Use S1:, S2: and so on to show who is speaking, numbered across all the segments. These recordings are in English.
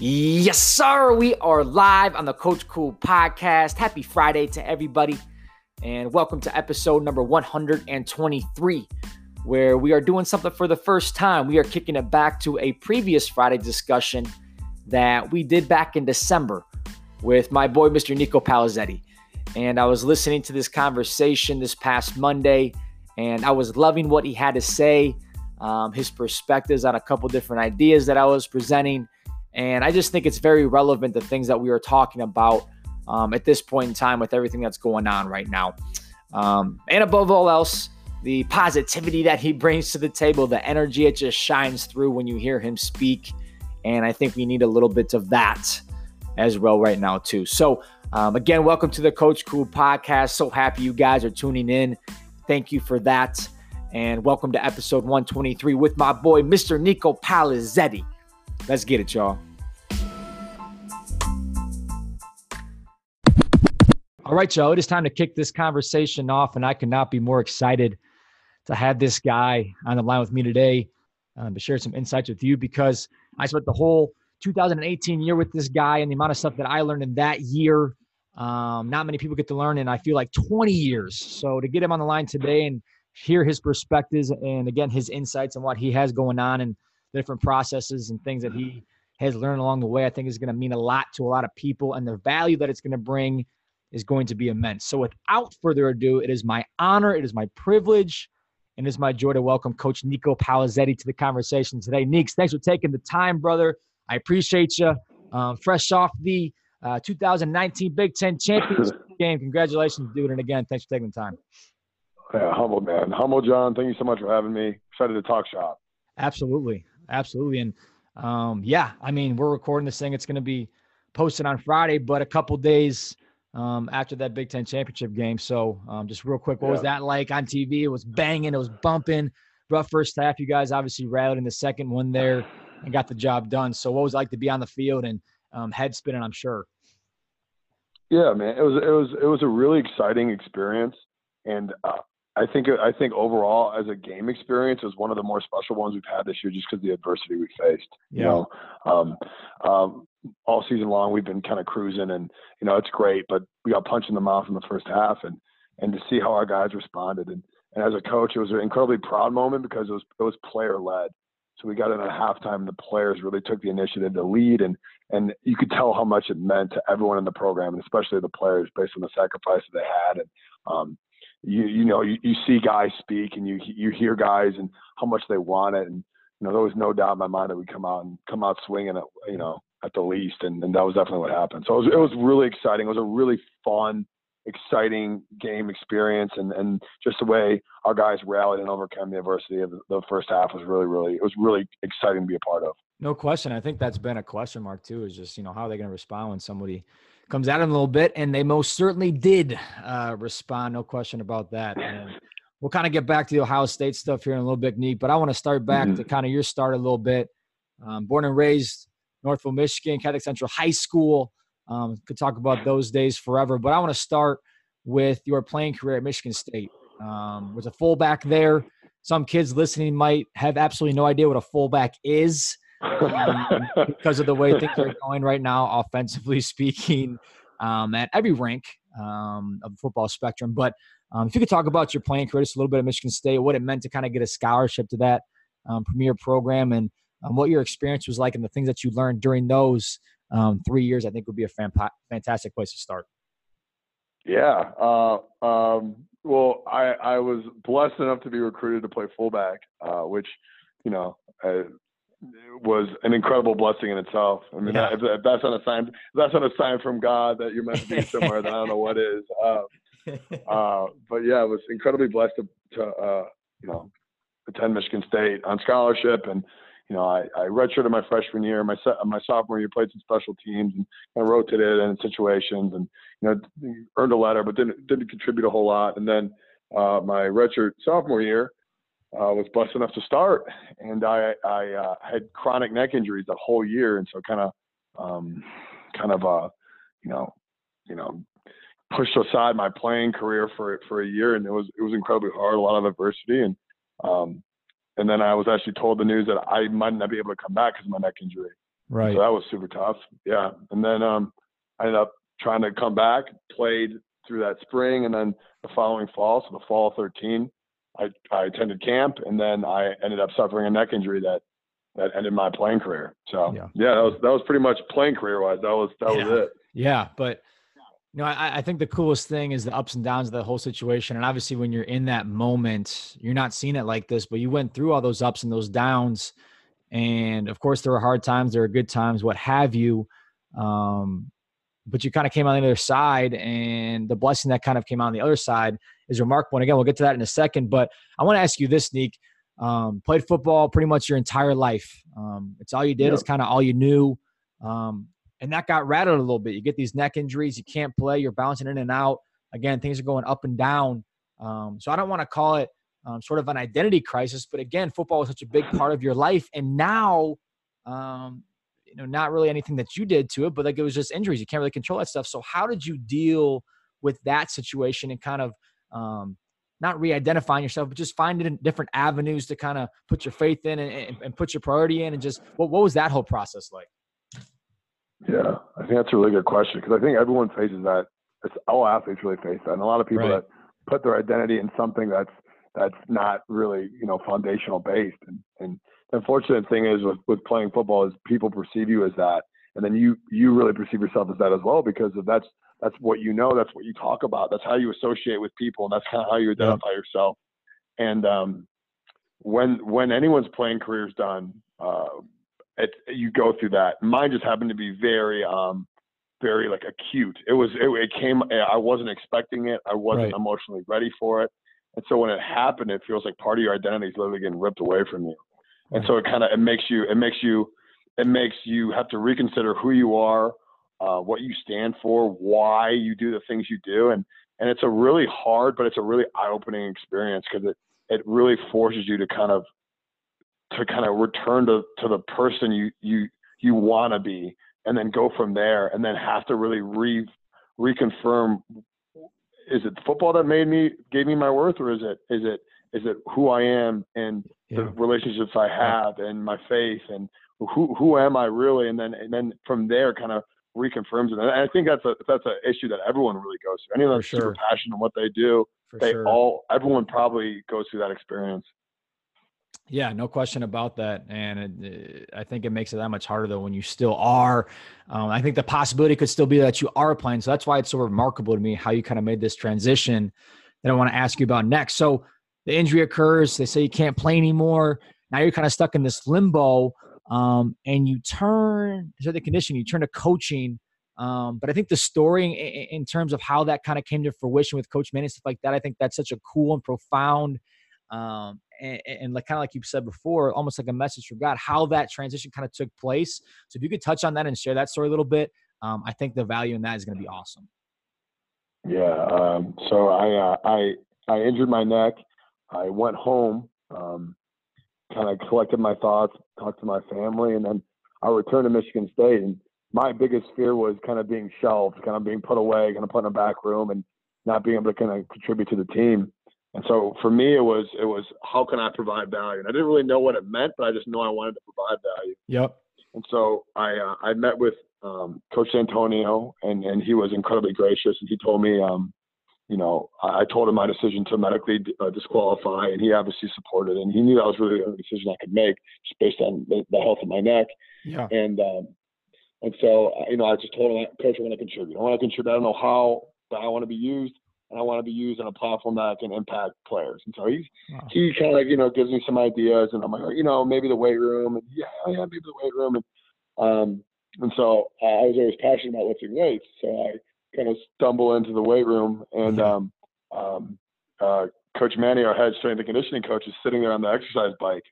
S1: Yes, sir. We are live on the Coach Cool podcast. Happy Friday to everybody, and welcome to episode number 123, where we are doing something for the first time. We are kicking it back to a previous Friday discussion that we did back in December with my boy, Mr. Nico Palizzetti. And I was listening to this conversation this past Monday, and I was loving what he had to say, um, his perspectives on a couple different ideas that I was presenting and I just think it's very relevant the things that we are talking about um, at this point in time with everything that's going on right now. Um, and above all else, the positivity that he brings to the table, the energy, it just shines through when you hear him speak. And I think we need a little bit of that as well right now, too. So, um, again, welcome to the Coach Cool podcast. So happy you guys are tuning in. Thank you for that. And welcome to episode 123 with my boy, Mr. Nico Palizzetti. Let's get it, y'all. All right, y'all. It is time to kick this conversation off, and I could not be more excited to have this guy on the line with me today um, to share some insights with you because I spent the whole 2018 year with this guy and the amount of stuff that I learned in that year. Um, not many people get to learn and I feel like 20 years. So to get him on the line today and hear his perspectives and again his insights and what he has going on and the different processes and things that he has learned along the way, I think is going to mean a lot to a lot of people and the value that it's going to bring is going to be immense. So, without further ado, it is my honor, it is my privilege, and it is my joy to welcome Coach Nico Palizzetti to the conversation today. Neeks, thanks for taking the time, brother. I appreciate you. Um, fresh off the uh, 2019 Big Ten Championship game. Congratulations, dude. And again, thanks for taking the time.
S2: Yeah, humble, man. Humble, John. Thank you so much for having me. Excited to talk shop.
S1: Absolutely. Absolutely. And um, yeah, I mean, we're recording this thing. It's going to be posted on Friday, but a couple days – um, after that Big Ten championship game. So, um, just real quick, what yeah. was that like on TV? It was banging, it was bumping. Rough first half. You guys obviously rallied in the second one there and got the job done. So, what was it like to be on the field and um, head spinning? I'm sure.
S2: Yeah, man, it was it was it was a really exciting experience, and uh, I think I think overall as a game experience was one of the more special ones we've had this year, just because the adversity we faced. Yeah. You know, um, um, all season long we've been kind of cruising, and you know it's great, but we got punched in the mouth in the first half, and and to see how our guys responded, and and as a coach, it was an incredibly proud moment because it was it was player led. So we got in at halftime, and the players really took the initiative to lead, and and you could tell how much it meant to everyone in the program, and especially the players, based on the sacrifice that they had. And um, you you know you, you see guys speak and you you hear guys and how much they want it and you know there was no doubt in my mind that we come out and come out swinging you know at the least and, and that was definitely what happened so it was, it was really exciting it was a really fun exciting game experience and and just the way our guys rallied and overcame the adversity of the, the first half was really really it was really exciting to be a part of
S1: no question i think that's been a question mark too is just you know how are they going to respond when somebody comes at them a little bit, and they most certainly did uh, respond. No question about that. And we'll kind of get back to the Ohio State stuff here in a little bit, Neat. But I want to start back mm-hmm. to kind of your start a little bit. Um, born and raised Northville, Michigan, Catholic Central High School. Um, could talk about those days forever, but I want to start with your playing career at Michigan State. Um, was a fullback there. Some kids listening might have absolutely no idea what a fullback is um, because of the way things are going right now, offensively speaking, um, at every rank um, of the football spectrum. But um, if you could talk about your playing career just a little bit at Michigan State, what it meant to kind of get a scholarship to that um, premier program, and um, what your experience was like, and the things that you learned during those three years, I think would be a fantastic place to start.
S2: Yeah. Uh, well, I, I was blessed enough to be recruited to play fullback, uh, which, you know, uh, was an incredible blessing in itself. I mean, yeah. that, if, that's not a sign, that's not a sign from God that you're meant to be somewhere. then I don't know what is. Uh, uh, but yeah, I was incredibly blessed to, to uh, you know, attend Michigan State on scholarship, and you know, I, I redshirted my freshman year. My my sophomore year, played some special teams and kind of rotated in situations, and you know, earned a letter, but didn't didn't contribute a whole lot. And then uh, my redshirt sophomore year, uh, was blessed enough to start, and I I uh, had chronic neck injuries the whole year, and so kind of um, kind of uh, you know you know pushed aside my playing career for for a year, and it was it was incredibly hard, a lot of adversity, and um, and then I was actually told the news that I might not be able to come back because of my neck injury.
S1: Right.
S2: So that was super tough. Yeah. And then um, I ended up trying to come back, played through that spring, and then the following fall, so the fall of 13, I, I attended camp, and then I ended up suffering a neck injury that that ended my playing career. So yeah, yeah that was that was pretty much playing career wise. That was that
S1: yeah.
S2: was it.
S1: Yeah, but you know, I, I think the coolest thing is the ups and downs of the whole situation. And obviously, when you're in that moment, you're not seeing it like this, but you went through all those ups and those downs. And of course, there were hard times, there are good times, what have you. Um, but you kind of came on the other side, and the blessing that kind of came on the other side is remarkable. And again, we'll get to that in a second. But I want to ask you this, Neek. Um, played football pretty much your entire life. Um, it's all you did. Yep. It's kind of all you knew. Um, and that got rattled a little bit. You get these neck injuries, you can't play, you're bouncing in and out. Again, things are going up and down. Um, so I don't want to call it um, sort of an identity crisis, but again, football is such a big part of your life, and now, um, you know, not really anything that you did to it, but like it was just injuries. You can't really control that stuff. So how did you deal with that situation and kind of um, not re-identifying yourself, but just finding different avenues to kind of put your faith in and, and, and put your priority in, and just what what was that whole process like?
S2: Yeah, I think that's a really good question because I think everyone faces that. It's, all athletes really face that, and a lot of people right. that put their identity in something that's that's not really you know foundational based. And, and the unfortunate thing is with, with playing football is people perceive you as that, and then you you really perceive yourself as that as well because of that's that's what you know, that's what you talk about, that's how you associate with people, and that's kind of how you identify yeah. yourself. And um, when when anyone's playing career is done, uh, it, you go through that. Mine just happened to be very, um, very like acute. It was, it, it came, I wasn't expecting it. I wasn't right. emotionally ready for it. And so when it happened, it feels like part of your identity is literally getting ripped away from you. And so it kind of, it makes you, it makes you, it makes you have to reconsider who you are, uh, what you stand for, why you do the things you do. And, and it's a really hard, but it's a really eye opening experience because it, it really forces you to kind of to kind of return to, to the person you you you want to be and then go from there and then have to really re reconfirm is it football that made me gave me my worth or is it is it is it who I am and yeah. the relationships I have and my faith and who who am I really and then and then from there kind of reconfirms it and I think that's a that's an issue that everyone really goes through anyone that's sure. super passionate in what they do For they sure. all everyone probably goes through that experience
S1: yeah, no question about that. And it, I think it makes it that much harder though when you still are. Um, I think the possibility could still be that you are playing. So that's why it's so remarkable to me how you kind of made this transition that I want to ask you about next. So the injury occurs. They say you can't play anymore. Now you're kind of stuck in this limbo. Um, and you turn to the condition, you turn to coaching. Um, but I think the story in, in terms of how that kind of came to fruition with Coach Manning, stuff like that, I think that's such a cool and profound um, and, and like kind of like you said before, almost like a message from God, how that transition kind of took place. So if you could touch on that and share that story a little bit, um, I think the value in that is going to be awesome.
S2: Yeah. Um, so I, uh, I, I injured my neck. I went home, um, kind of collected my thoughts, talked to my family, and then I returned to Michigan State. And my biggest fear was kind of being shelved, kind of being put away, kind of put in a back room, and not being able to kind of contribute to the team. And so for me, it was it was how can I provide value? And I didn't really know what it meant, but I just know I wanted to provide value.
S1: Yep.
S2: And so I uh, I met with um, Coach Dantonio, and and he was incredibly gracious, and he told me, um, you know, I, I told him my decision to medically uh, disqualify, and he obviously supported, it. and he knew that was really the only decision I could make, just based on the, the health of my neck.
S1: Yeah.
S2: And um, and so you know, I just told him, Coach, I want to contribute. I want to contribute. I don't know how, but I want to be used and I want to be used on a platform that can impact players. And so he's wow. he kind of like you know gives me some ideas, and I'm like, you know, maybe the weight room, and yeah, yeah, maybe the weight room, and um, and so uh, I was always passionate about lifting weights, so I kind of stumble into the weight room, and um, um, uh, Coach Mannie, our head strength and conditioning coach, is sitting there on the exercise bike,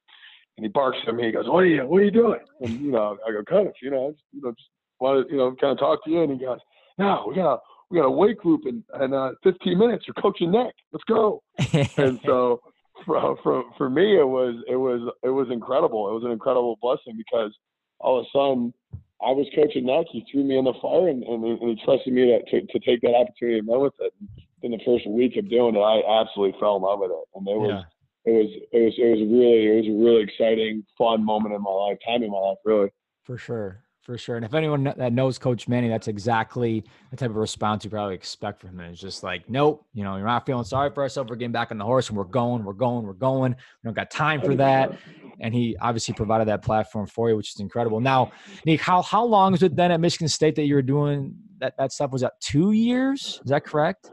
S2: and he barks at me. He goes, "What are you? What are you doing?" And you know, I go, "Coach, you know, just, you know, just want to, you know, kind of talk to you." And he goes, "No, we gotta." We got a weight group in, in uh, 15 minutes. You're coaching neck. Let's go. and so for, for, for me, it was, it was, it was incredible. It was an incredible blessing because all of a sudden I was coaching neck. He threw me in the fire and, and, and he trusted me to, to, to, take that opportunity and run with it. In the first week of doing it, I absolutely fell in love with it. And it was, yeah. it was, it was, it was really, it was a really exciting, fun moment in my life, time in my life, really.
S1: For sure. For sure. And if anyone that knows Coach Mannie, that's exactly the type of response you probably expect from him. It's just like, nope, you know, you're not feeling sorry for ourselves. We're getting back on the horse and we're going, we're going, we're going. We don't got time for that. And he obviously provided that platform for you, which is incredible. Now, Nick, how how long is it then at Michigan State that you were doing that that stuff? Was that two years? Is that correct?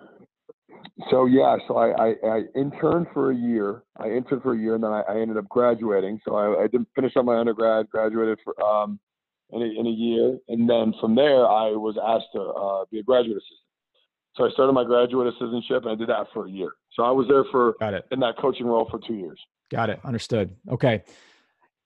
S2: So yeah, so I, I, I, interned for a year. I interned for a year, and then I, I ended up graduating. So I, I did finish up my undergrad, graduated for um, in a, in a year, and then from there I was asked to uh, be a graduate assistant. So I started my graduate assistantship, and I did that for a year. So I was there for
S1: Got it.
S2: in that coaching role for two years.
S1: Got it. Understood. Okay.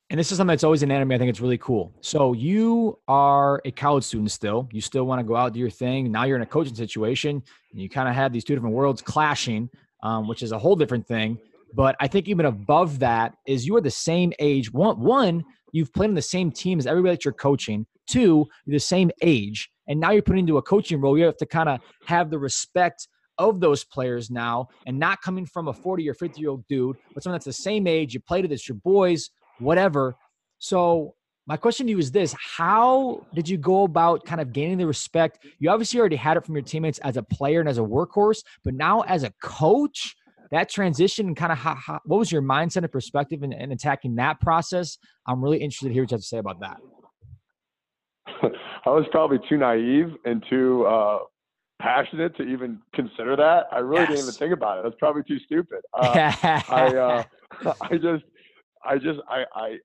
S1: And this is something that's always an anime. I think it's really cool. So you are a college student still. You still want to go out do your thing. Now you're in a coaching situation, and you kind of have these two different worlds clashing, um, which is a whole different thing. But I think even above that is you are the same age. One, one, you've played on the same team as everybody that you're coaching. Two, you're the same age, and now you're put into a coaching role. You have to kind of have the respect of those players now, and not coming from a 40 or 50 year old dude, but someone that's the same age. You played it. It's your boys, whatever. So my question to you is this how did you go about kind of gaining the respect you obviously already had it from your teammates as a player and as a workhorse but now as a coach that transition and kind of how, how, what was your mindset and perspective in, in, attacking that process? I'm really interested to hear what you have to say about that.
S2: I was probably too naive and too uh, passionate to even consider that. I really yes. didn't even think about it. That's probably too stupid. Uh, I, uh, I just, I just, I, I,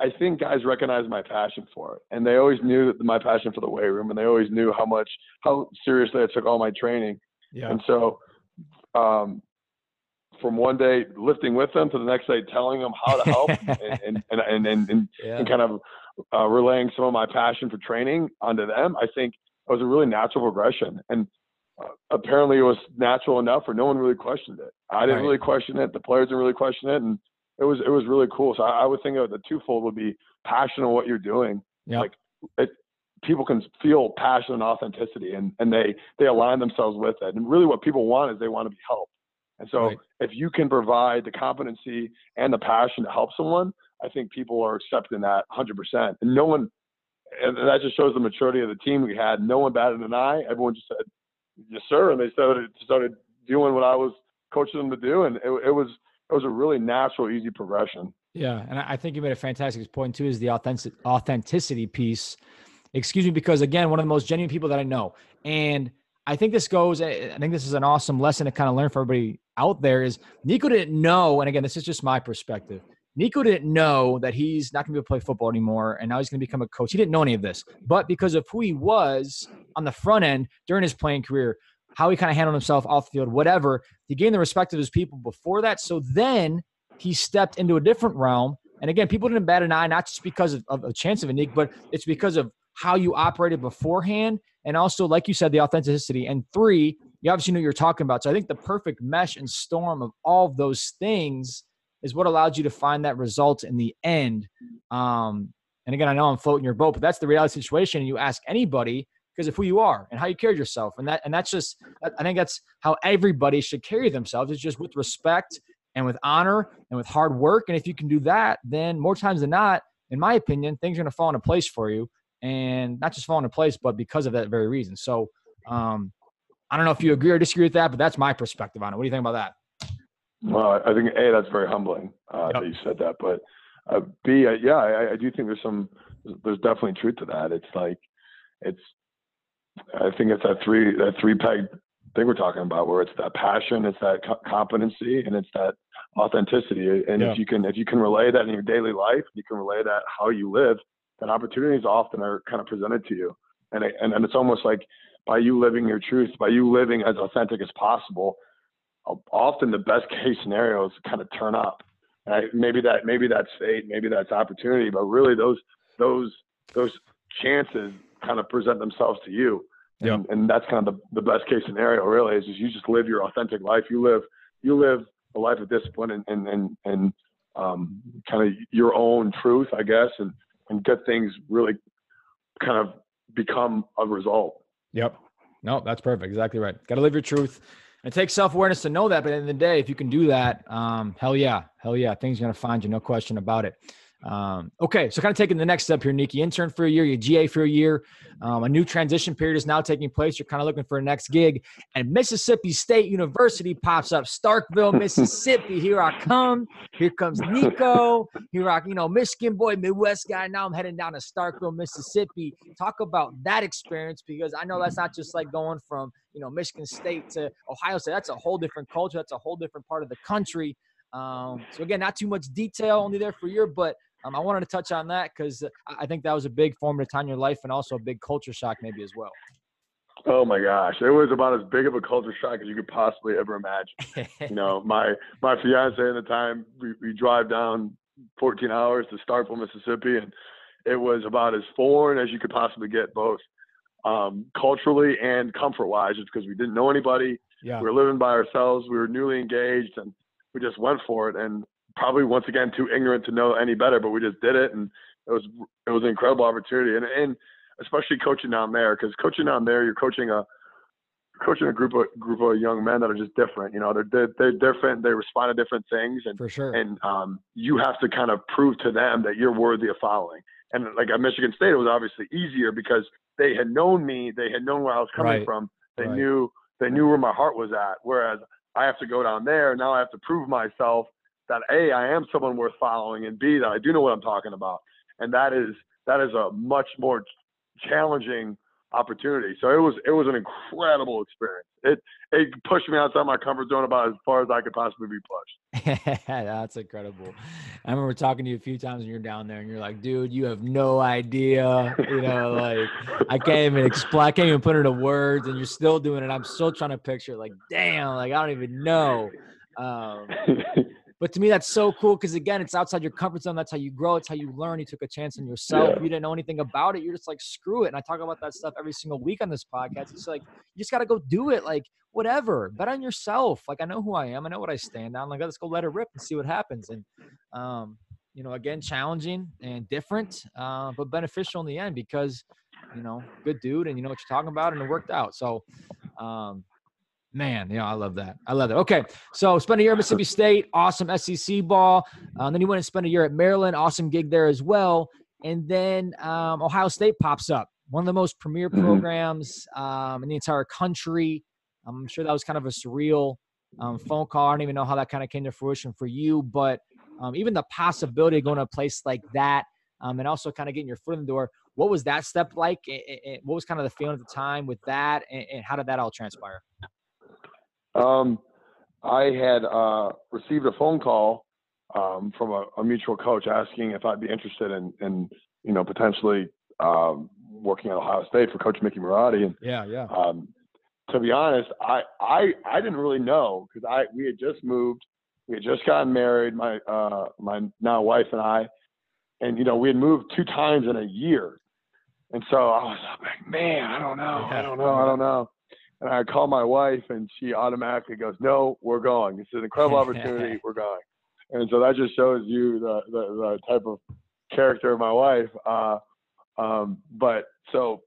S2: I think guys recognize my passion for it, and they always knew my passion for the weight room, and they always knew how much, how seriously I took all my training. Yeah. And so, um, from one day lifting with them to the next day telling them how to help and, and, and, and, and, yeah. and, kind of uh, relaying some of my passion for training onto them, I think it was a really natural progression. And uh, apparently it was natural enough for no one really questioned it. I didn't right. really question it. The players didn't really question it. And it was, it was really cool. So I, I would think of the twofold would be passion on what you're doing.
S1: Yep.
S2: Like it, people can feel passion and authenticity and, and they, they align themselves with it. And really what people want is they want to be helped. And so right. if you can provide the competency and the passion to help someone, I think people are accepting that 100%. And no one, and that just shows the maturity of the team we had. No one batted an eye. Everyone just said, yes, sir. And they started, started doing what I was coaching them to do. And it, it was, it was a really natural, easy progression.
S1: Yeah. And I think you made a fantastic point too, is the authentic, authenticity piece. Excuse me, because again, one of the most genuine people that I know. And I think this goes, I think this is an awesome lesson to kind of learn for everybody out there is Nico didn't know, and again, this is just my perspective. Nico didn't know that he's not going to be able to play football anymore, and now he's going to become a coach. He didn't know any of this, but because of who he was on the front end during his playing career, how he kind of handled himself off the field, whatever, he gained the respect of his people before that. So then he stepped into a different realm. And again, people didn't bat an eye, not just because of, of a chance of a Nick, but it's because of how you operated beforehand. And also, like you said, the authenticity. And three, you obviously know what you're talking about. So I think the perfect mesh and storm of all of those things is what allowed you to find that result in the end. Um, and again, I know I'm floating your boat, but that's the reality situation. And you ask anybody because of who you are and how you carry yourself, and that and that's just I think that's how everybody should carry themselves. It's just with respect and with honor and with hard work. And if you can do that, then more times than not, in my opinion, things are going to fall into place for you, and not just fall into place, but because of that very reason. So. Um, I don't know if you agree or disagree with that, but that's my perspective on it. What do you think about that?
S2: Well, I think a that's very humbling uh, yep. that you said that, but uh, b uh, yeah, I, I, do think there's some there's definitely truth to that. It's like it's I think it's that three that three peg thing we're talking about, where it's that passion, it's that co- competency, and it's that authenticity. And yeah. if you can if you can relay that in your daily life, you can relay that how you live. Then opportunities often are kind of presented to you, and and, and it's almost like by you living your truth, by you living as authentic as possible, often the best case scenarios kind of turn up. And maybe that maybe that's fate, maybe that's opportunity, but really those those those chances kind of present themselves to you. And,
S1: yeah.
S2: and that's kind of the, the best case scenario really is just you just live your authentic life. You live you live a life of discipline and and and, and um, kind of your own truth, I guess, and and good things really kind of become a result.
S1: Yep. No, that's perfect. Exactly right. Got to live your truth. It takes self awareness to know that. But at the end of the day, if you can do that, um, hell yeah, hell yeah, things are gonna find you, no question about it. Um, okay, so kind of taking the next step here. You intern for a year, you GA for a year. Um, a new transition period is now taking place. You're kind of looking for a next gig, and Mississippi State University pops up. Starkville, Mississippi. Here I come. Here comes Nico. Here I, you know, Michigan boy, Midwest guy. Now I'm heading down to Starkville, Mississippi. Talk about that experience because I know that's not just like going from you know Michigan State to Ohio State. That's a whole different culture. That's a whole different part of the country. Um, so again, not too much detail, only there for a year, but um, I wanted to touch on that because I think that was a big formative time in your life and also a big culture shock maybe as well.
S2: Oh my gosh, it was about as big of a culture shock as you could possibly ever imagine. you know, my my fiance at the time, we, we drive down 14 hours to Starkville, Mississippi, and it was about as foreign as you could possibly get, both um, culturally and comfort-wise, just because we didn't know anybody. Yeah. We were living by ourselves. We were newly engaged, and we just went for it. And probably once again too ignorant to know any better, but we just did it, and it was it was an incredible opportunity, and and especially coaching down there because coaching down there, you're coaching a coaching a group of group of young men that are just different. You know, they're they're, they're different. They respond to different things, and
S1: for sure,
S2: and um, you have to kind of prove to them that you're worthy of following. And like at Michigan State, it was obviously easier because they had known me, they had known where I was coming right. from, they right. knew they knew where my heart was at. Whereas I have to go down there now, I have to prove myself that a I am someone worth following, and b that I do know what I'm talking about, and that is that is a much more challenging opportunity. So it was it was an incredible experience. It it pushed me outside my comfort zone about as far as I could possibly be pushed.
S1: That's incredible. I remember talking to you a few times when you're down there and you're like, dude, you have no idea. You know, like I can't even explain, I can't even put it into words, and you're still doing it. I'm still trying to picture, like, damn, like I don't even know. Um, but to me, that's so cool because again, it's outside your comfort zone. That's how you grow. It's how you learn. You took a chance on yourself. Yeah. You didn't know anything about it. You're just like, screw it. And I talk about that stuff every single week on this podcast. It's like you just got to go do it. Like whatever. Bet on yourself. Like I know who I am. I know what I stand on. Like let's go let it rip and see what happens. And um, you know, again, challenging and different, uh, but beneficial in the end because you know, good dude, and you know what you're talking about, and it worked out. So, um, Man, yeah, I love that. I love that. Okay, so spent a year at Mississippi State, awesome SEC ball. Uh, then you went and spent a year at Maryland, awesome gig there as well. And then um, Ohio State pops up, one of the most premier mm-hmm. programs um, in the entire country. I'm sure that was kind of a surreal um, phone call. I don't even know how that kind of came to fruition for you, but um, even the possibility of going to a place like that um, and also kind of getting your foot in the door. What was that step like? What was kind of the feeling at the time with that, and how did that all transpire?
S2: Um, I had uh, received a phone call um, from a, a, mutual coach asking if I'd be interested in, in you know, potentially um, working at Ohio State for Coach Mickey Marotti. And
S1: yeah, yeah.
S2: Um, to be honest, I, I I didn't really know because I we had just moved, we had just gotten married, my uh, my now wife and I, and you know we had moved two times in a year, and so I was like, man, I don't know, I don't know, I don't know. And I call my wife, and she automatically goes, "No, we're going. This is an incredible opportunity. we're going." And so that just shows you the the, the type of character of my wife. Uh, um, but so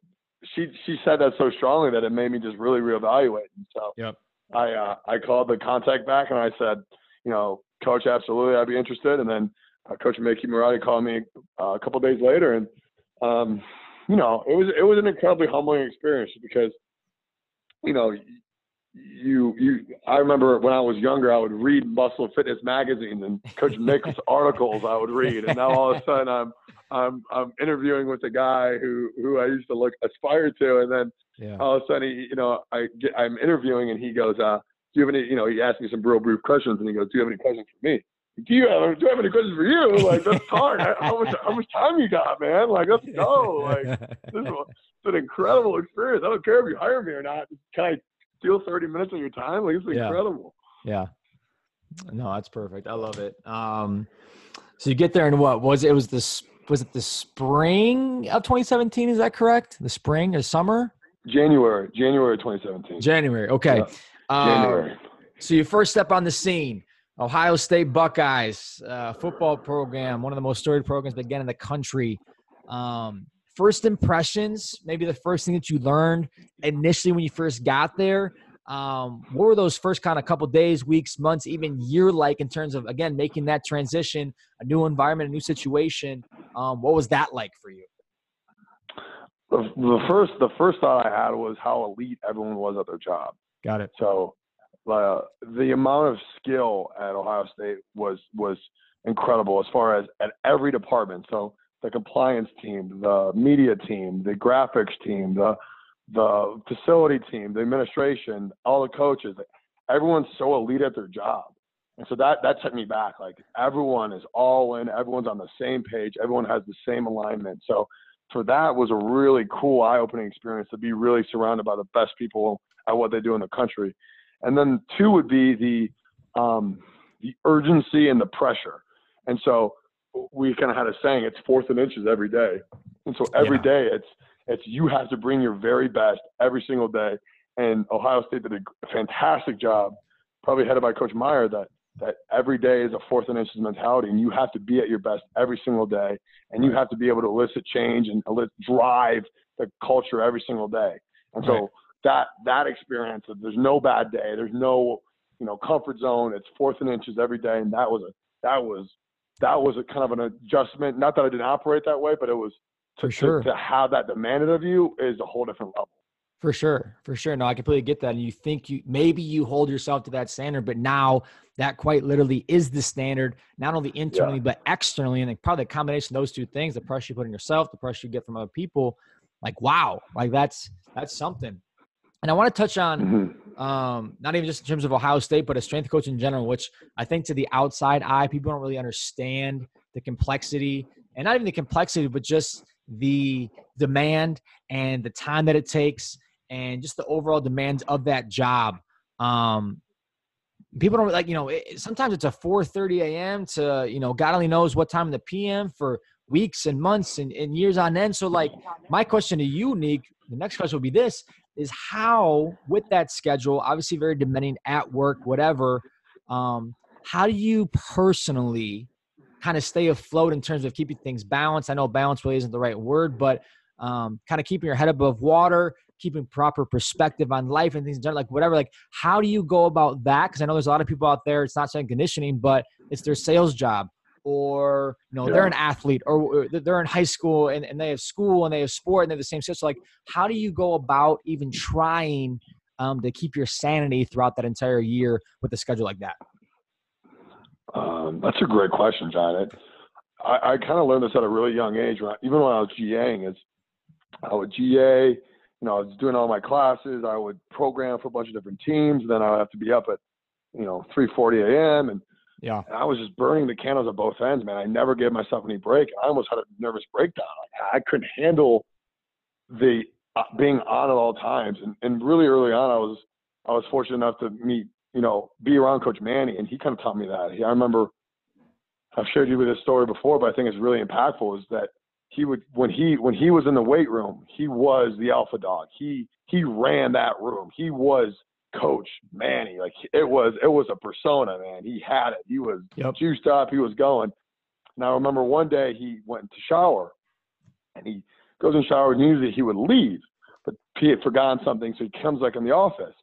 S2: she she said that so strongly that it made me just really reevaluate. And so
S1: yep.
S2: I uh, I called the contact back and I said, you know, Coach, absolutely, I'd be interested. And then uh, Coach Mickey Marotti called me uh, a couple days later, and um, you know, it was it was an incredibly humbling experience because you know, you you I remember when I was younger I would read muscle fitness magazine and Coach Mick's articles I would read. And now all of a sudden I'm I'm I'm interviewing with a guy who who I used to look aspire to. And then yeah. all of a sudden he, you know I get, I'm interviewing and he goes uh do you have any you know he asked me some real brief questions and he goes do you have any questions for me do you have do you have any questions for you like let's talk how much how much time you got man like let's go like this is an incredible experience. I don't care if you hire me or not. Can I steal 30 minutes of your time? Like, it's yeah. incredible.
S1: Yeah. No, that's perfect. I love it. Um, so you get there and what was it? it was this, was it the spring of 2017? Is that correct? The spring or summer?
S2: January, January 2017.
S1: January. Okay. Yeah. January. Um, so you first step on the scene. Ohio State Buckeyes uh, football program, one of the most storied programs again in the country. Um, first impressions, maybe the first thing that you learned initially when you first got there. Um, what were those first kind of couple days, weeks, months, even year like in terms of again making that transition, a new environment, a new situation? Um, what was that like for you?
S2: The, the first the first thought I had was how elite everyone was at their job.
S1: Got it.
S2: So uh, the amount of skill at Ohio State was was incredible as far as at every department. So the compliance team, the media team, the graphics team, the the facility team, the administration, all the coaches, everyone's so elite at their job. And so that that took me back. Like everyone is all in, everyone's on the same page, everyone has the same alignment. So for that was a really cool eye-opening experience to be really surrounded by the best people at what they do in the country. And then two would be the um, the urgency and the pressure. And so we kind of had a saying, it's fourth and inches every day. And so every yeah. day, it's it's you have to bring your very best every single day. And Ohio State did a fantastic job, probably headed by Coach Meyer, that that every day is a fourth and inches mentality, and you have to be at your best every single day, and you have to be able to elicit change and elicit, drive the culture every single day. And so right. That that experience, there's no bad day, there's no you know comfort zone. It's fourth and inches every day, and that was a that was that was a kind of an adjustment. Not that I didn't operate that way, but it was
S1: for sure
S2: to, to have that demanded of you is a whole different level.
S1: For sure, for sure. No, I completely get that. And you think you maybe you hold yourself to that standard, but now that quite literally is the standard, not only internally yeah. but externally. And probably the combination of those two things, the pressure you put on yourself, the pressure you get from other people, like wow, like that's that's something. And I want to touch on mm-hmm. um, not even just in terms of Ohio State, but a strength coach in general, which I think to the outside eye, people don't really understand the complexity and not even the complexity, but just the demand and the time that it takes and just the overall demands of that job. Um, people don't like, you know, it, sometimes it's a 4.30 a.m. to, you know, God only knows what time in the PM for weeks and months and, and years on end. So like my question to you, Nick, the next question will be this is how with that schedule, obviously very demanding at work, whatever, um, how do you personally kind of stay afloat in terms of keeping things balanced? I know balance really isn't the right word, but um, kind of keeping your head above water, keeping proper perspective on life and things like whatever. Like, how do you go about that? Because I know there's a lot of people out there. It's not saying conditioning, but it's their sales job, or you know, yeah. they're an athlete, or, they're in high school and, and they have school and they have sport and they're the same shit. So, like, how do you go about even trying um, to keep your sanity throughout that entire year with a schedule like that?
S2: Um, that's a great question, John. It, I, I kind of learned this at a really young age. When I, even when I was GAing, is I would GA. You know, I was doing all my classes. I would program for a bunch of different teams. and Then I would have to be up at, you know, 3:40 a.m. and
S1: yeah,
S2: and I was just burning the candles at both ends, man. I never gave myself any break. I almost had a nervous breakdown. I couldn't handle the uh, being on at all times. And, and really early on, I was I was fortunate enough to meet you know, be around Coach Mannie, and he kind of taught me that. He, I remember I've shared you with this story before, but I think it's really impactful. Is that he would when he when he was in the weight room, he was the alpha dog. He he ran that room. He was Coach Mannie. Like it was it was a persona, man. He had it. He was yep. juiced up. He was going. Now I remember one day he went to shower, and he goes in shower, and usually he would leave, but he had forgotten something, so he comes like in the office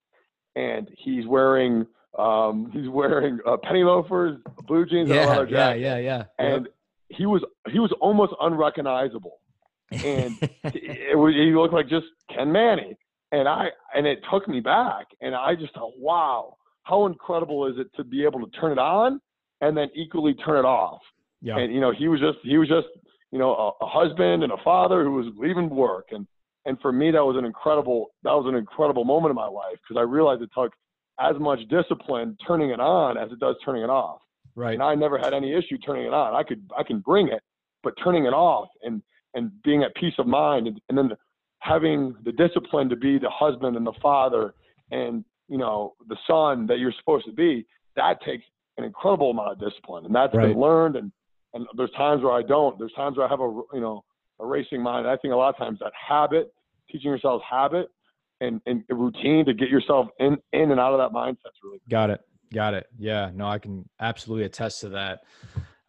S2: and he's wearing um, he's wearing uh, penny loafers, blue jeans,
S1: yeah,
S2: and a leather
S1: jacket. Yeah, yeah, yeah.
S2: And he was he was almost unrecognizable, and it, was, he looked like just Ken Mannie. And I and it took me back, and I just thought, wow, how incredible is it to be able to turn it on and then equally turn it off. Yeah. And you know, he was just he was just you know a, a husband and a father who was leaving work and and for me, that was an incredible that was an incredible moment in my life because I realized it took as much discipline turning it on as it does turning it off.
S1: Right.
S2: And I never had any issue turning it on. I could I can bring it, but turning it off and and being at peace of mind and, and then having the discipline to be the husband and the father and you know the son that you're supposed to be that takes an incredible amount of discipline and that's right. been learned and and there's times where I don't there's times where I have a you know a racing mind. I think a lot of times that habit, teaching yourself habit and, and routine to get yourself in, in and out of that mindset's really
S1: good. got it. Got it. Yeah, no, I can absolutely attest to that.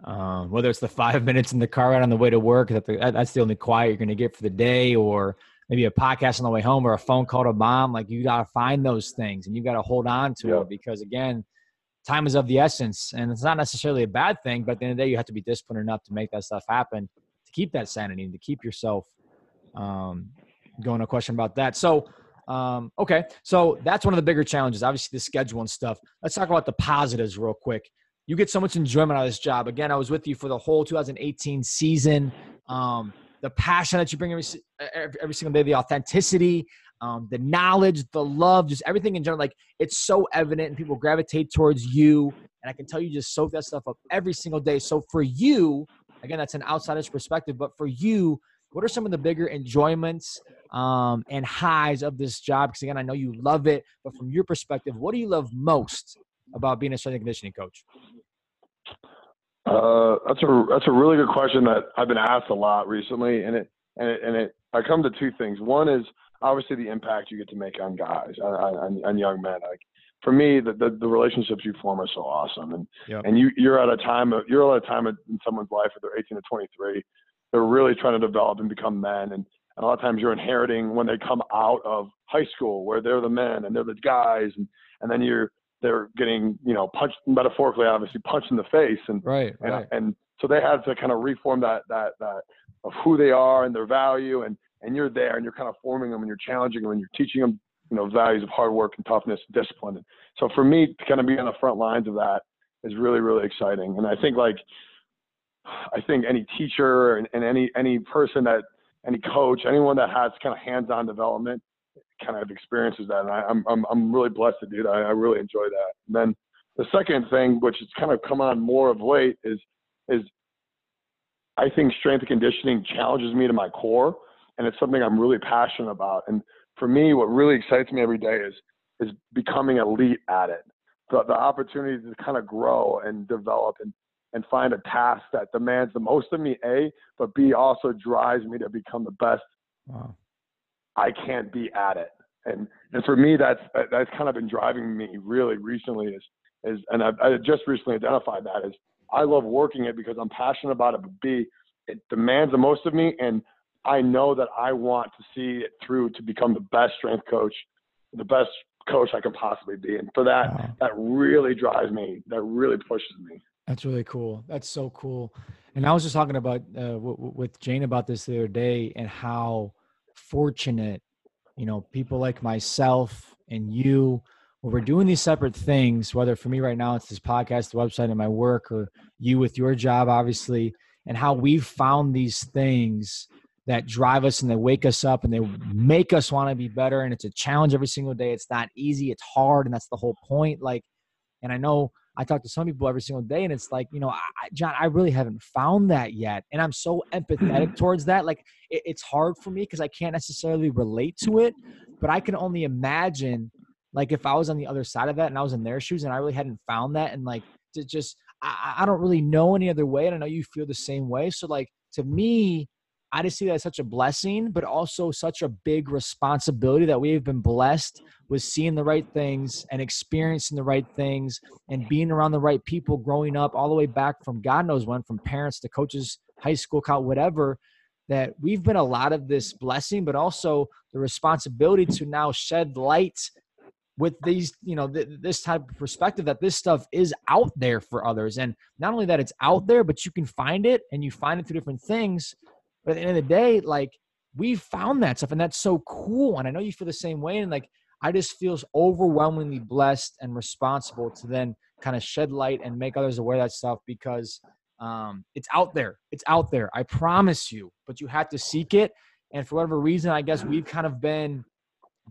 S1: Um, whether it's the five minutes in the car ride on the way to work, that the, that's the only quiet you're going to get for the day, or maybe a podcast on the way home or a phone call to mom. Like you got to find those things and you got to hold on to yeah. it because again, time is of the essence and it's not necessarily a bad thing, but at the end of the day, you have to be disciplined enough to make that stuff happen to keep that sanity and to keep yourself um, going. A question about that. So, um, okay, so that's one of the bigger challenges. Obviously, the schedule and stuff. Let's talk about the positives real quick. You get so much enjoyment out of this job. Again, I was with you for the whole 2018 season. Um, the passion that you bring every, every, single day, the authenticity, um, the knowledge, the love, just everything in general. Like it's so evident, and people gravitate towards you. And I can tell you just soak that stuff up every single day. So for you, again, that's an outsider's perspective, but for you, what are some of the bigger enjoyments um, and highs of this job? Because again, I know you love it, but from your perspective, what do you love most about being a strength and conditioning coach?
S2: Uh, that's a that's a really good question that I've been asked a lot recently, and it and it, and it I come to two things. One is obviously the impact you get to make on guys, on, on, young men. Like for me, the, the, the relationships you form are so awesome, and yep. and you you're at a time of, you're at a time in someone's life where they're 18 to 23 they're really trying to develop and become men. And, and a lot of times you're inheriting when they come out of high school where they're the men and they're the guys, and, and then you're they're getting you know punched metaphorically, obviously punched in the face, and
S1: right,
S2: right. and, and so they have to kind of reform that that that of who they are and their value, and and you're there and you're kind of forming them and you're challenging them and you're teaching them you know values of hard work and toughness, and discipline. And so for me to kind of be on the front lines of that is really really exciting, and I think like I think any teacher and, and any any person that any coach, anyone that has kind of hands-on development, kind of experiences that. And I, am I'm I'm really blessed to do that. I, really enjoy that. And then the second thing, which has kind of come on more of late, is is I think strength and conditioning challenges me to my core, and it's something I'm really passionate about. And for me, what really excites me every day is is becoming elite at it. The, the opportunity to kind of grow and develop and and find a task that demands the most of me, A, but B also drives me to become the best wow. I can't be at it. And and for me, that's that's kind of been driving me really recently is is and I've, I just recently identified that is I love working it because I'm passionate about it, but B, it demands the most of me, and I know that I want to see it through to become the best strength coach, the best coach I can possibly be. And for that, wow. that really drives me. That really pushes me.
S1: That's really cool. That's so cool. And I was just talking about uh, w- w- with Jane about this the other day and how fortunate, you know, people like myself and you, when we're doing these separate things, whether for me right now it's this podcast, the website, and my work, or you with your job, obviously, and how we've found these things that drive us and they wake us up and they make us want to be better. And it's a challenge every single day. It's not easy. It's hard, and that's the whole point. Like, and I know I talk to some people every single day, and it's like, you know, I, John, I really haven't found that yet, and I'm so empathetic mm-hmm. towards that. Like, it, it's hard for me because I can't necessarily relate to it, but I can only imagine, like, if I was on the other side of that and I was in their shoes and I really hadn't found that, and like, to just, I, I don't really know any other way, and I know you feel the same way. So, like, to me, I just see that as such a blessing, but also such a big responsibility that we have been blessed with seeing the right things and experiencing the right things and being around the right people growing up all the way back from God knows when, from parents to coaches, high school, college, whatever, that we've been a lot of this blessing, but also the responsibility to now shed light with these you know th- this type of perspective that this stuff is out there for others. And not only that it's out there but you can find it and you find it through different things but at the end of the day, like we found that stuff and that's so cool. And I know you feel the same way. And like I just feel overwhelmingly blessed and responsible to then kind of shed light and make others aware of that stuff because um, it's out there. It's out there. I promise you, but you have to seek it. And for whatever reason, I guess we've kind of been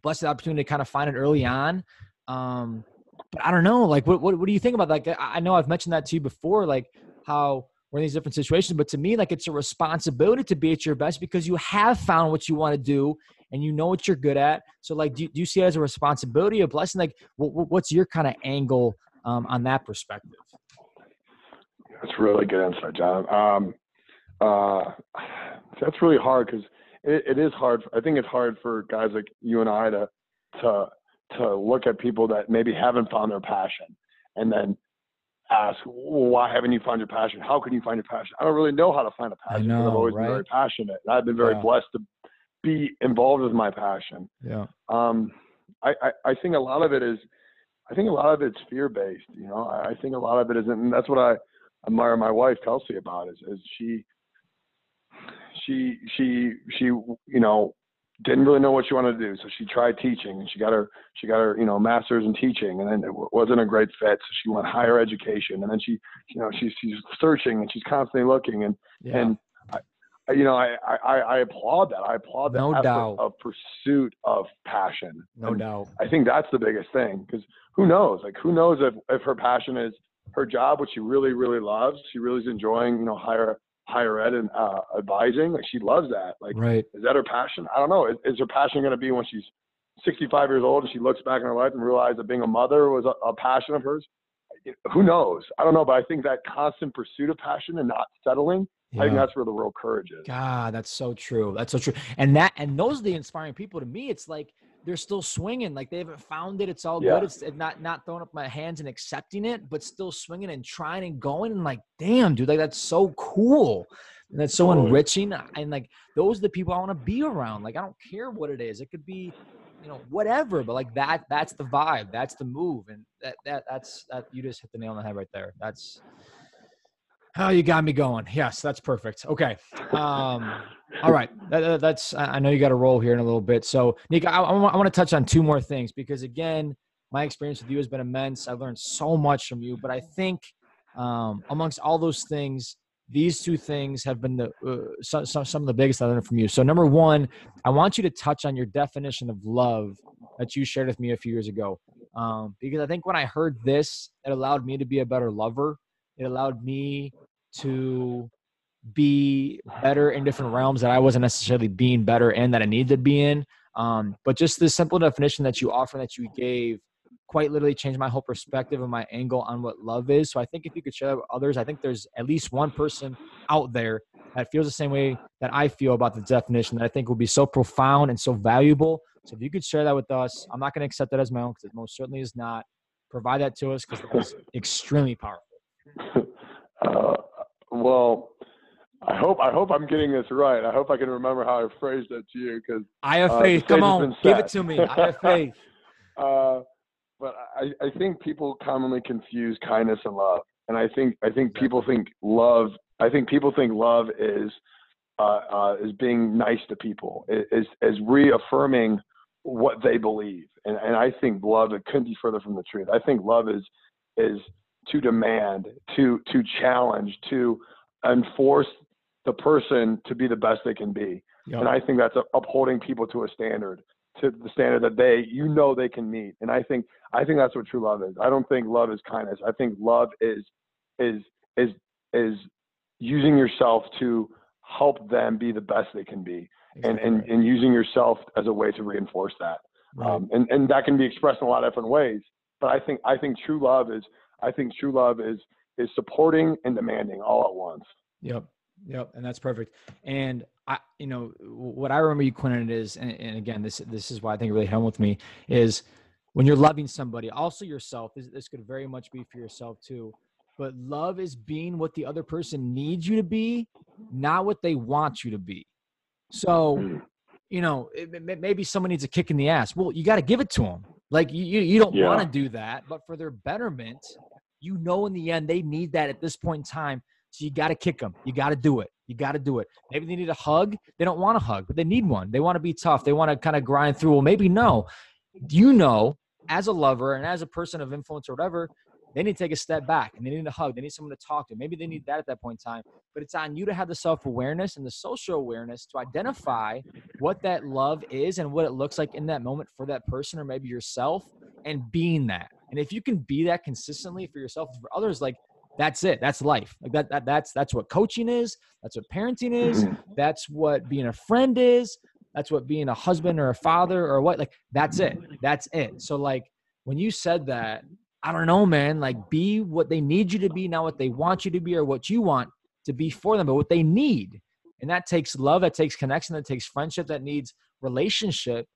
S1: blessed the opportunity to kind of find it early on. Um, but I don't know, like, what, what, what do you think about that? Like, I know I've mentioned that to you before, like how we're in these different situations. But to me, like it's a responsibility to be at your best because you have found what you want to do and you know what you're good at. So, like, do, do you see it as a responsibility, a blessing? Like, what, what's your kind of angle um, on that perspective?
S2: That's really good insight, John. Um, uh, that's really hard because it, it is hard. I think it's hard for guys like you and I to to to look at people that maybe haven't found their passion and then ask, well, why haven't you found your passion? How can you find your passion? I don't really know how to find a passion.
S1: I know,
S2: I've always
S1: right?
S2: been very passionate. And I've been very yeah. blessed to be involved with my passion.
S1: Yeah.
S2: Um, I, I, I think a lot of it is, I think a lot of it's fear based. You know, I, I think a lot of it isn't, and that's what I admire my wife Kelsey about is, is she, she, she, she, you know, didn't really know what she wanted to do, so she tried teaching, and she got her she got her you know master's in teaching, and then it w- wasn't a great fit, so she went higher education, and then she you know she's she's searching and she's constantly looking, and yeah. and I, you know I, I I applaud that I applaud that
S1: no doubt.
S2: of pursuit of passion.
S1: No
S2: and
S1: doubt.
S2: I think that's the biggest thing because who knows like who knows if if her passion is her job, which she really really loves, she really is enjoying you know higher higher ed and uh, advising. Like she loves that. Like,
S1: right.
S2: is that her passion? I don't know. Is, is her passion going to be when she's 65 years old and she looks back in her life and realizes that being a mother was a, a passion of hers? Who knows? I don't know, but I think that constant pursuit of passion and not settling yeah. I think that's where the real courage is.
S1: God, that's so true. That's so true. And that and those are the inspiring people to me. It's like they're still swinging, like they haven't found it. It's all yeah. good. It's not not throwing up my hands and accepting it, but still swinging and trying and going. And like, damn, dude, like that's so cool. And that's so totally. enriching. And like those are the people I want to be around. Like I don't care what it is. It could be, you know, whatever. But like that, that's the vibe. That's the move. And that that that's that you just hit the nail on the head right there. That's Oh, you got me going. Yes, that's perfect. Okay. Um, all right. That, that's, I know you got to roll here in a little bit. So, Nick, I, I want to touch on two more things because, again, my experience with you has been immense. I've learned so much from you, but I think um, amongst all those things, these two things have been the uh, some, some of the biggest I learned from you. So, number one, I want you to touch on your definition of love that you shared with me a few years ago, um, because I think when I heard this, it allowed me to be a better lover it allowed me to be better in different realms that I wasn't necessarily being better in that I needed to be in. Um, but just this simple definition that you offer that you gave quite literally changed my whole perspective and my angle on what love is. So I think if you could share that with others, I think there's at least one person out there that feels the same way that I feel about the definition that I think will be so profound and so valuable. So if you could share that with us, I'm not going to accept that as my own because it most certainly is not. Provide that to us because it's extremely powerful.
S2: Uh, well, I hope I hope I'm getting this right. I hope I can remember how I phrased it to you because
S1: I have uh, faith. Come on, give it to me. I have faith.
S2: uh, but I, I think people commonly confuse kindness and love, and I think I think people think love. I think people think love is uh, uh, is being nice to people, is is reaffirming what they believe, and and I think love it couldn't be further from the truth. I think love is is to demand, to to challenge, to enforce the person to be the best they can be. Yep. And I think that's upholding people to a standard, to the standard that they you know they can meet. And I think I think that's what true love is. I don't think love is kindness. I think love is is is is using yourself to help them be the best they can be, exactly. and and and using yourself as a way to reinforce that. Right. Um, and and that can be expressed in a lot of different ways. But I think I think true love is I think true love is is supporting and demanding all at once.
S1: Yep. Yep. And that's perfect. And I, you know, what I remember you quoting it is, and, and again, this, this is why I think it really held with me is when you're loving somebody, also yourself, this, this could very much be for yourself too. But love is being what the other person needs you to be, not what they want you to be. So, hmm. you know, it, maybe someone needs a kick in the ass. Well, you got to give it to them. Like you, you don't yeah. want to do that, but for their betterment, you know in the end they need that at this point in time. So you got to kick them. You got to do it. You got to do it. Maybe they need a hug. They don't want a hug, but they need one. They want to be tough. They want to kind of grind through. Well, maybe no. You know, as a lover and as a person of influence or whatever, they need to take a step back and they need a hug. They need someone to talk to. Maybe they need that at that point in time. But it's on you to have the self awareness and the social awareness to identify what that love is and what it looks like in that moment for that person or maybe yourself and being that. And if you can be that consistently for yourself and for others, like that's it. That's life. Like that, that that's that's what coaching is. That's what parenting is. Mm-hmm. That's what being a friend is. That's what being a husband or a father or what like that's it. That's it. So like when you said that, I don't know, man, like be what they need you to be, not what they want you to be or what you want to be for them, but what they need. And that takes love, that takes connection, that takes friendship, that needs relationship.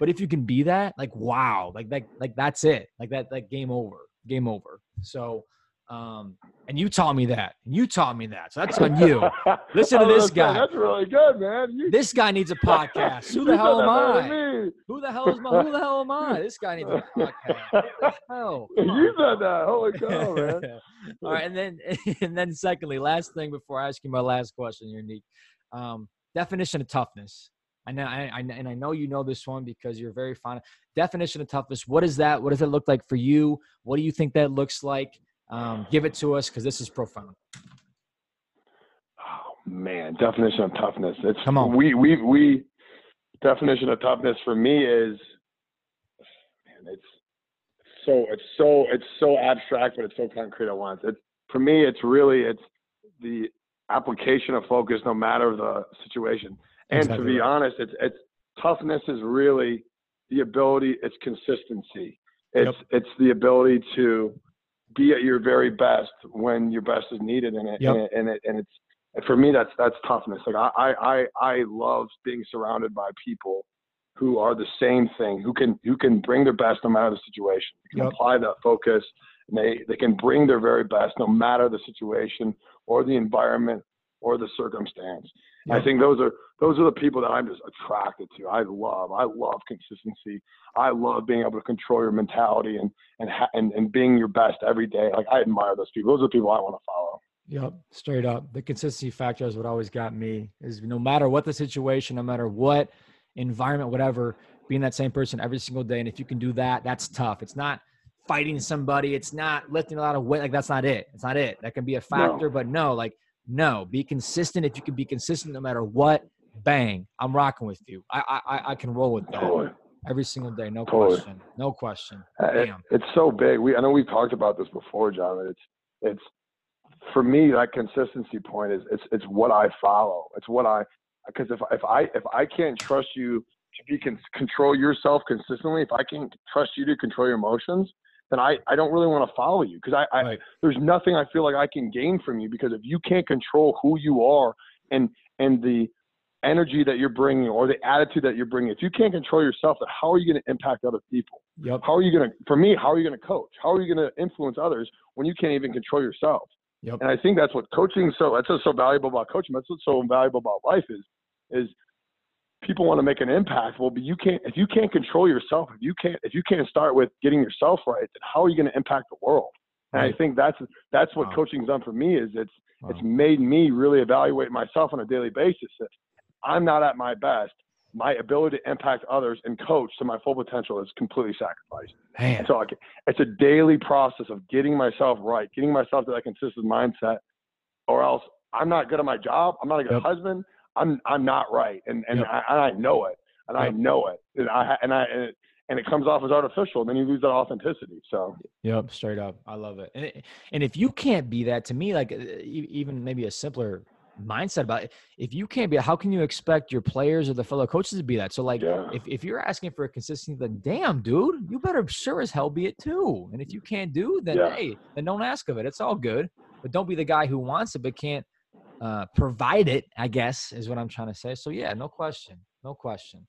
S1: But if you can be that, like wow, like that, like that's it. Like that, like game over, game over. So Um, and you taught me that. You taught me that. So that's on you. Listen to this guy.
S2: That's really good, man. You,
S1: this guy needs a podcast. Who the hell am I? Who the hell is my, who the hell am I? This guy needs a podcast. the hell?
S2: You said that. Holy cow, man.
S1: All right, and then and then secondly, last thing before I ask you my last question, unique um, definition of toughness. I know, I, I, and I know you know this one because you're very fond. Definition of toughness. What is that? What does it look like for you? What do you think that looks like? Um, give it to us because this is profound.
S2: Oh man, definition of toughness. It's
S1: come on.
S2: We we we definition of toughness for me is man, it's so it's so it's so abstract, but it's so concrete at once. It's for me, it's really it's the application of focus, no matter the situation. And exactly to be honest, it's it's toughness is really the ability. It's consistency. It's yep. it's the ability to be at your very best when your best is needed in it. Yep. And, it, and, it, and it's and for me that's that's toughness. Like I I I love being surrounded by people who are the same thing, who can who can bring their best no matter the situation. They can yep. apply that focus and they, they can bring their very best no matter the situation or the environment or the circumstance. Yep. I think those are those are the people that I'm just attracted to. I love I love consistency. I love being able to control your mentality and and ha- and, and being your best every day. Like I admire those people. Those are the people I want to follow.
S1: Yep, straight up. The consistency factor is what always got me. Is no matter what the situation, no matter what environment, whatever, being that same person every single day. And if you can do that, that's tough. It's not fighting somebody. It's not lifting a lot of weight. Like that's not it. It's not it. That can be a factor, no. but no, like no, be consistent. If you can be consistent no matter what, bang, I'm rocking with you. I I, I can roll with that totally. every single day. No totally. question. No question.
S2: Uh, it, it's so big. We I know we've talked about this before, John. It's it's for me that consistency point is it's it's what I follow. It's what I because if if I if I can't trust you to be con- control yourself consistently, if I can't trust you to control your emotions, then I, I don't really want to follow you because I, I right. there's nothing I feel like I can gain from you because if you can't control who you are and and the energy that you're bringing or the attitude that you're bringing, if you can't control yourself, then how are you going to impact other people?
S1: Yep.
S2: How are you going to, for me, how are you going to coach? How are you going to influence others when you can't even control yourself?
S1: Yep.
S2: And I think that's what coaching so that's what's so valuable about coaching. That's what's so valuable about life is is people want to make an impact. Well, but you can't if you can't control yourself, if you can't if you can't start with getting yourself right, then how are you going to impact the world? And right. I think that's that's what wow. coaching's done for me is it's wow. it's made me really evaluate myself on a daily basis. If I'm not at my best, my ability to impact others and coach to my full potential is completely sacrificed.
S1: Man.
S2: So it's a daily process of getting myself right, getting myself to that consistent mindset, or else I'm not good at my job. I'm not a good yep. husband. I'm I'm not right, and and, yep. I, and I know it, and yep. I know it, and I and I and it, and it comes off as artificial, and then you lose that authenticity. So.
S1: Yep, straight up, I love it. And it, and if you can't be that, to me, like even maybe a simpler mindset about it. If you can't be, how can you expect your players or the fellow coaches to be that? So, like, yeah. if, if you're asking for a consistency, then damn, dude, you better sure as hell be it too. And if you can't do, then yeah. hey, then don't ask of it. It's all good, but don't be the guy who wants it but can't uh, provide it, I guess, is what I'm trying to say. So yeah, no question, no question,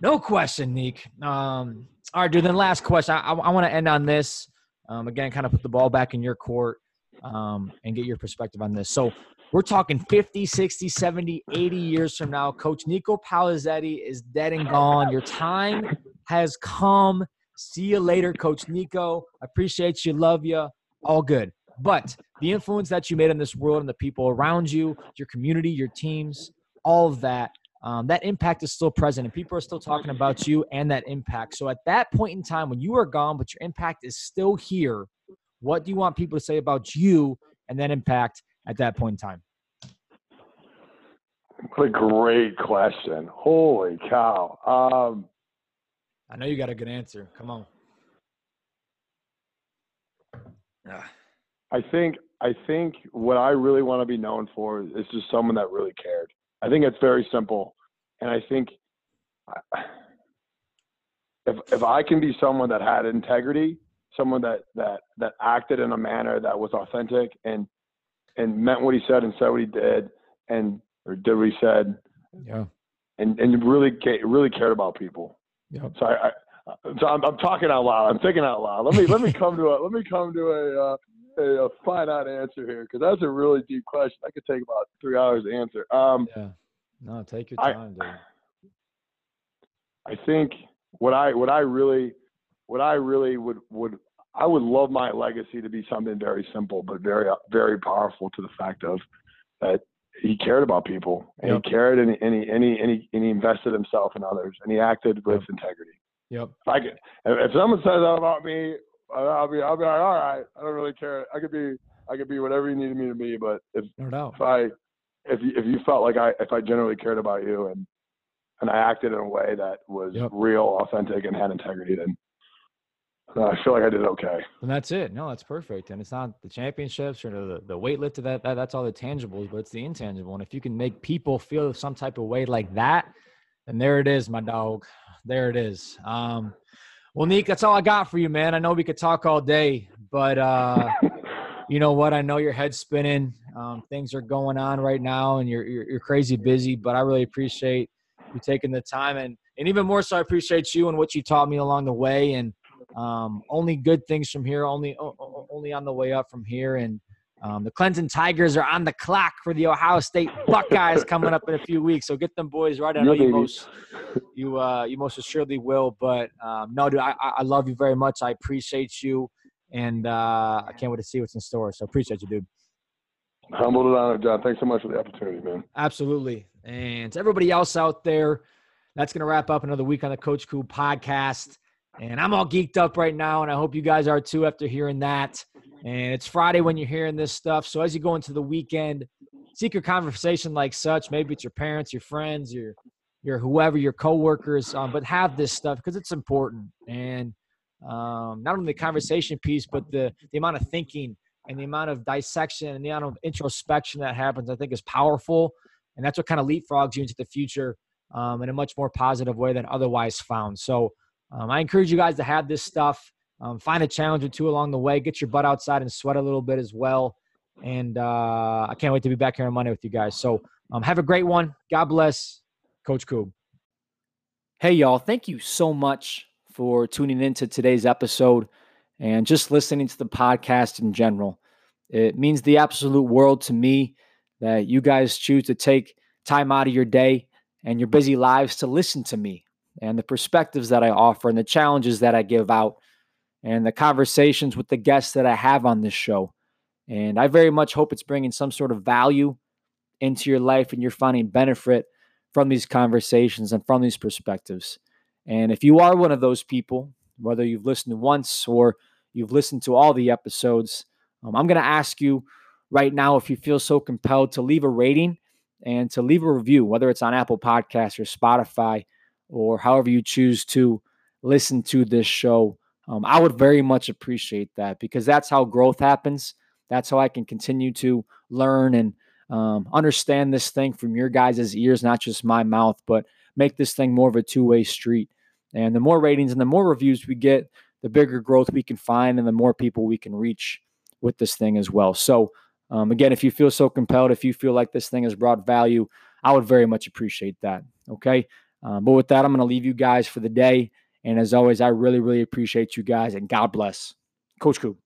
S1: no question, Neek. Um, all right, dude. Then last question. I, I, I want to end on this. Um, again, kind of put the ball back in your court um, and get your perspective on this. So we're talking 50, 60, 70, 80 years from now. Coach Nico Palazetti is dead and gone. Your time has come. See you later, Coach Nico. Appreciate you. Love you. All good. But the influence that you made in this world and the people around you, your community, your teams, all of that, um, that impact is still present and people are still talking about you and that impact. So at that point in time, when you are gone, but your impact is still here, what do you want people to say about you and that impact at that point in time?
S2: What a great question. Holy cow. Um,
S1: I know you got a good answer. Come on.
S2: Ah. I think I think what I really want to be known for is just someone that really cared. I think it's very simple, and I think if if I can be someone that had integrity, someone that that that acted in a manner that was authentic and and meant what he said and said what he did and or did what he said,
S1: yeah,
S2: and and really really cared about people.
S1: Yeah.
S2: So I, I so I'm, I'm talking out loud. I'm thinking out loud. Let me let me come to a let me come to a uh, a, finite answer here because that's a really deep question. I could take about three hours to answer. Um,
S1: yeah. No, take your time, I, dude.
S2: I think what I what I really what I really would would I would love my legacy to be something very simple but very very powerful to the fact of that he cared about people and yep. he cared and, and, he, and, he, and, he, and he invested himself in others and he acted with yep. integrity.
S1: Yep.
S2: If I could, if someone says that about me, I'll be I'll be like, all right, I don't really care. I could be I could be whatever you needed me to be, but if
S1: no
S2: if I if you, if you felt like I if I generally cared about you and and I acted in a way that was yep. real, authentic, and had integrity, then I feel like I did okay.
S1: And that's it. No, that's perfect. And it's not the championships or the, the weight lift that, that that's all the tangibles, but it's the intangible. And if you can make people feel some type of way like that, then there it is, my dog. There it is. Um, well, Nick, that's all I got for you, man. I know we could talk all day, but uh, you know what? I know your head's spinning. Um, things are going on right now, and you're, you're, you're crazy busy. But I really appreciate you taking the time, and and even more so, I appreciate you and what you taught me along the way. And um, only good things from here. Only only on the way up from here. And um, the Clemson Tigers are on the clock for the Ohio State Buckeyes coming up in a few weeks. So get them boys right. I know you most you uh, you most assuredly will. But um, no, dude, I, I love you very much. I appreciate you, and uh, I can't wait to see what's in store. So appreciate you, dude.
S2: Humbled and honored, John. Thanks so much for the opportunity, man.
S1: Absolutely. And to everybody else out there, that's going to wrap up another week on the Coach Cool podcast. And I'm all geeked up right now, and I hope you guys are too after hearing that. And it's Friday when you're hearing this stuff. So as you go into the weekend, seek your conversation like such. Maybe it's your parents, your friends, your your whoever, your coworkers, um, but have this stuff because it's important. And um, not only the conversation piece, but the the amount of thinking and the amount of dissection and the amount of introspection that happens, I think, is powerful. And that's what kind of leapfrogs you into the future um, in a much more positive way than otherwise found. So um, I encourage you guys to have this stuff. Um, find a challenge or two along the way. Get your butt outside and sweat a little bit as well. And uh, I can't wait to be back here on Monday with you guys. So um, have a great one. God bless, Coach Koob. Hey, y'all. Thank you so much for tuning in to today's episode and just listening to the podcast in general. It means the absolute world to me that you guys choose to take time out of your day and your busy lives to listen to me and the perspectives that I offer and the challenges that I give out and the conversations with the guests that I have on this show. And I very much hope it's bringing some sort of value into your life and you're finding benefit from these conversations and from these perspectives. And if you are one of those people, whether you've listened once or you've listened to all the episodes, um, I'm going to ask you right now if you feel so compelled to leave a rating and to leave a review, whether it's on Apple Podcasts or Spotify or however you choose to listen to this show. Um, I would very much appreciate that because that's how growth happens. That's how I can continue to learn and um, understand this thing from your guys' ears, not just my mouth, but make this thing more of a two way street. And the more ratings and the more reviews we get, the bigger growth we can find and the more people we can reach with this thing as well. So, um, again, if you feel so compelled, if you feel like this thing has brought value, I would very much appreciate that. Okay. Um, but with that, I'm going to leave you guys for the day. And as always, I really, really appreciate you guys and God bless. Coach Coop.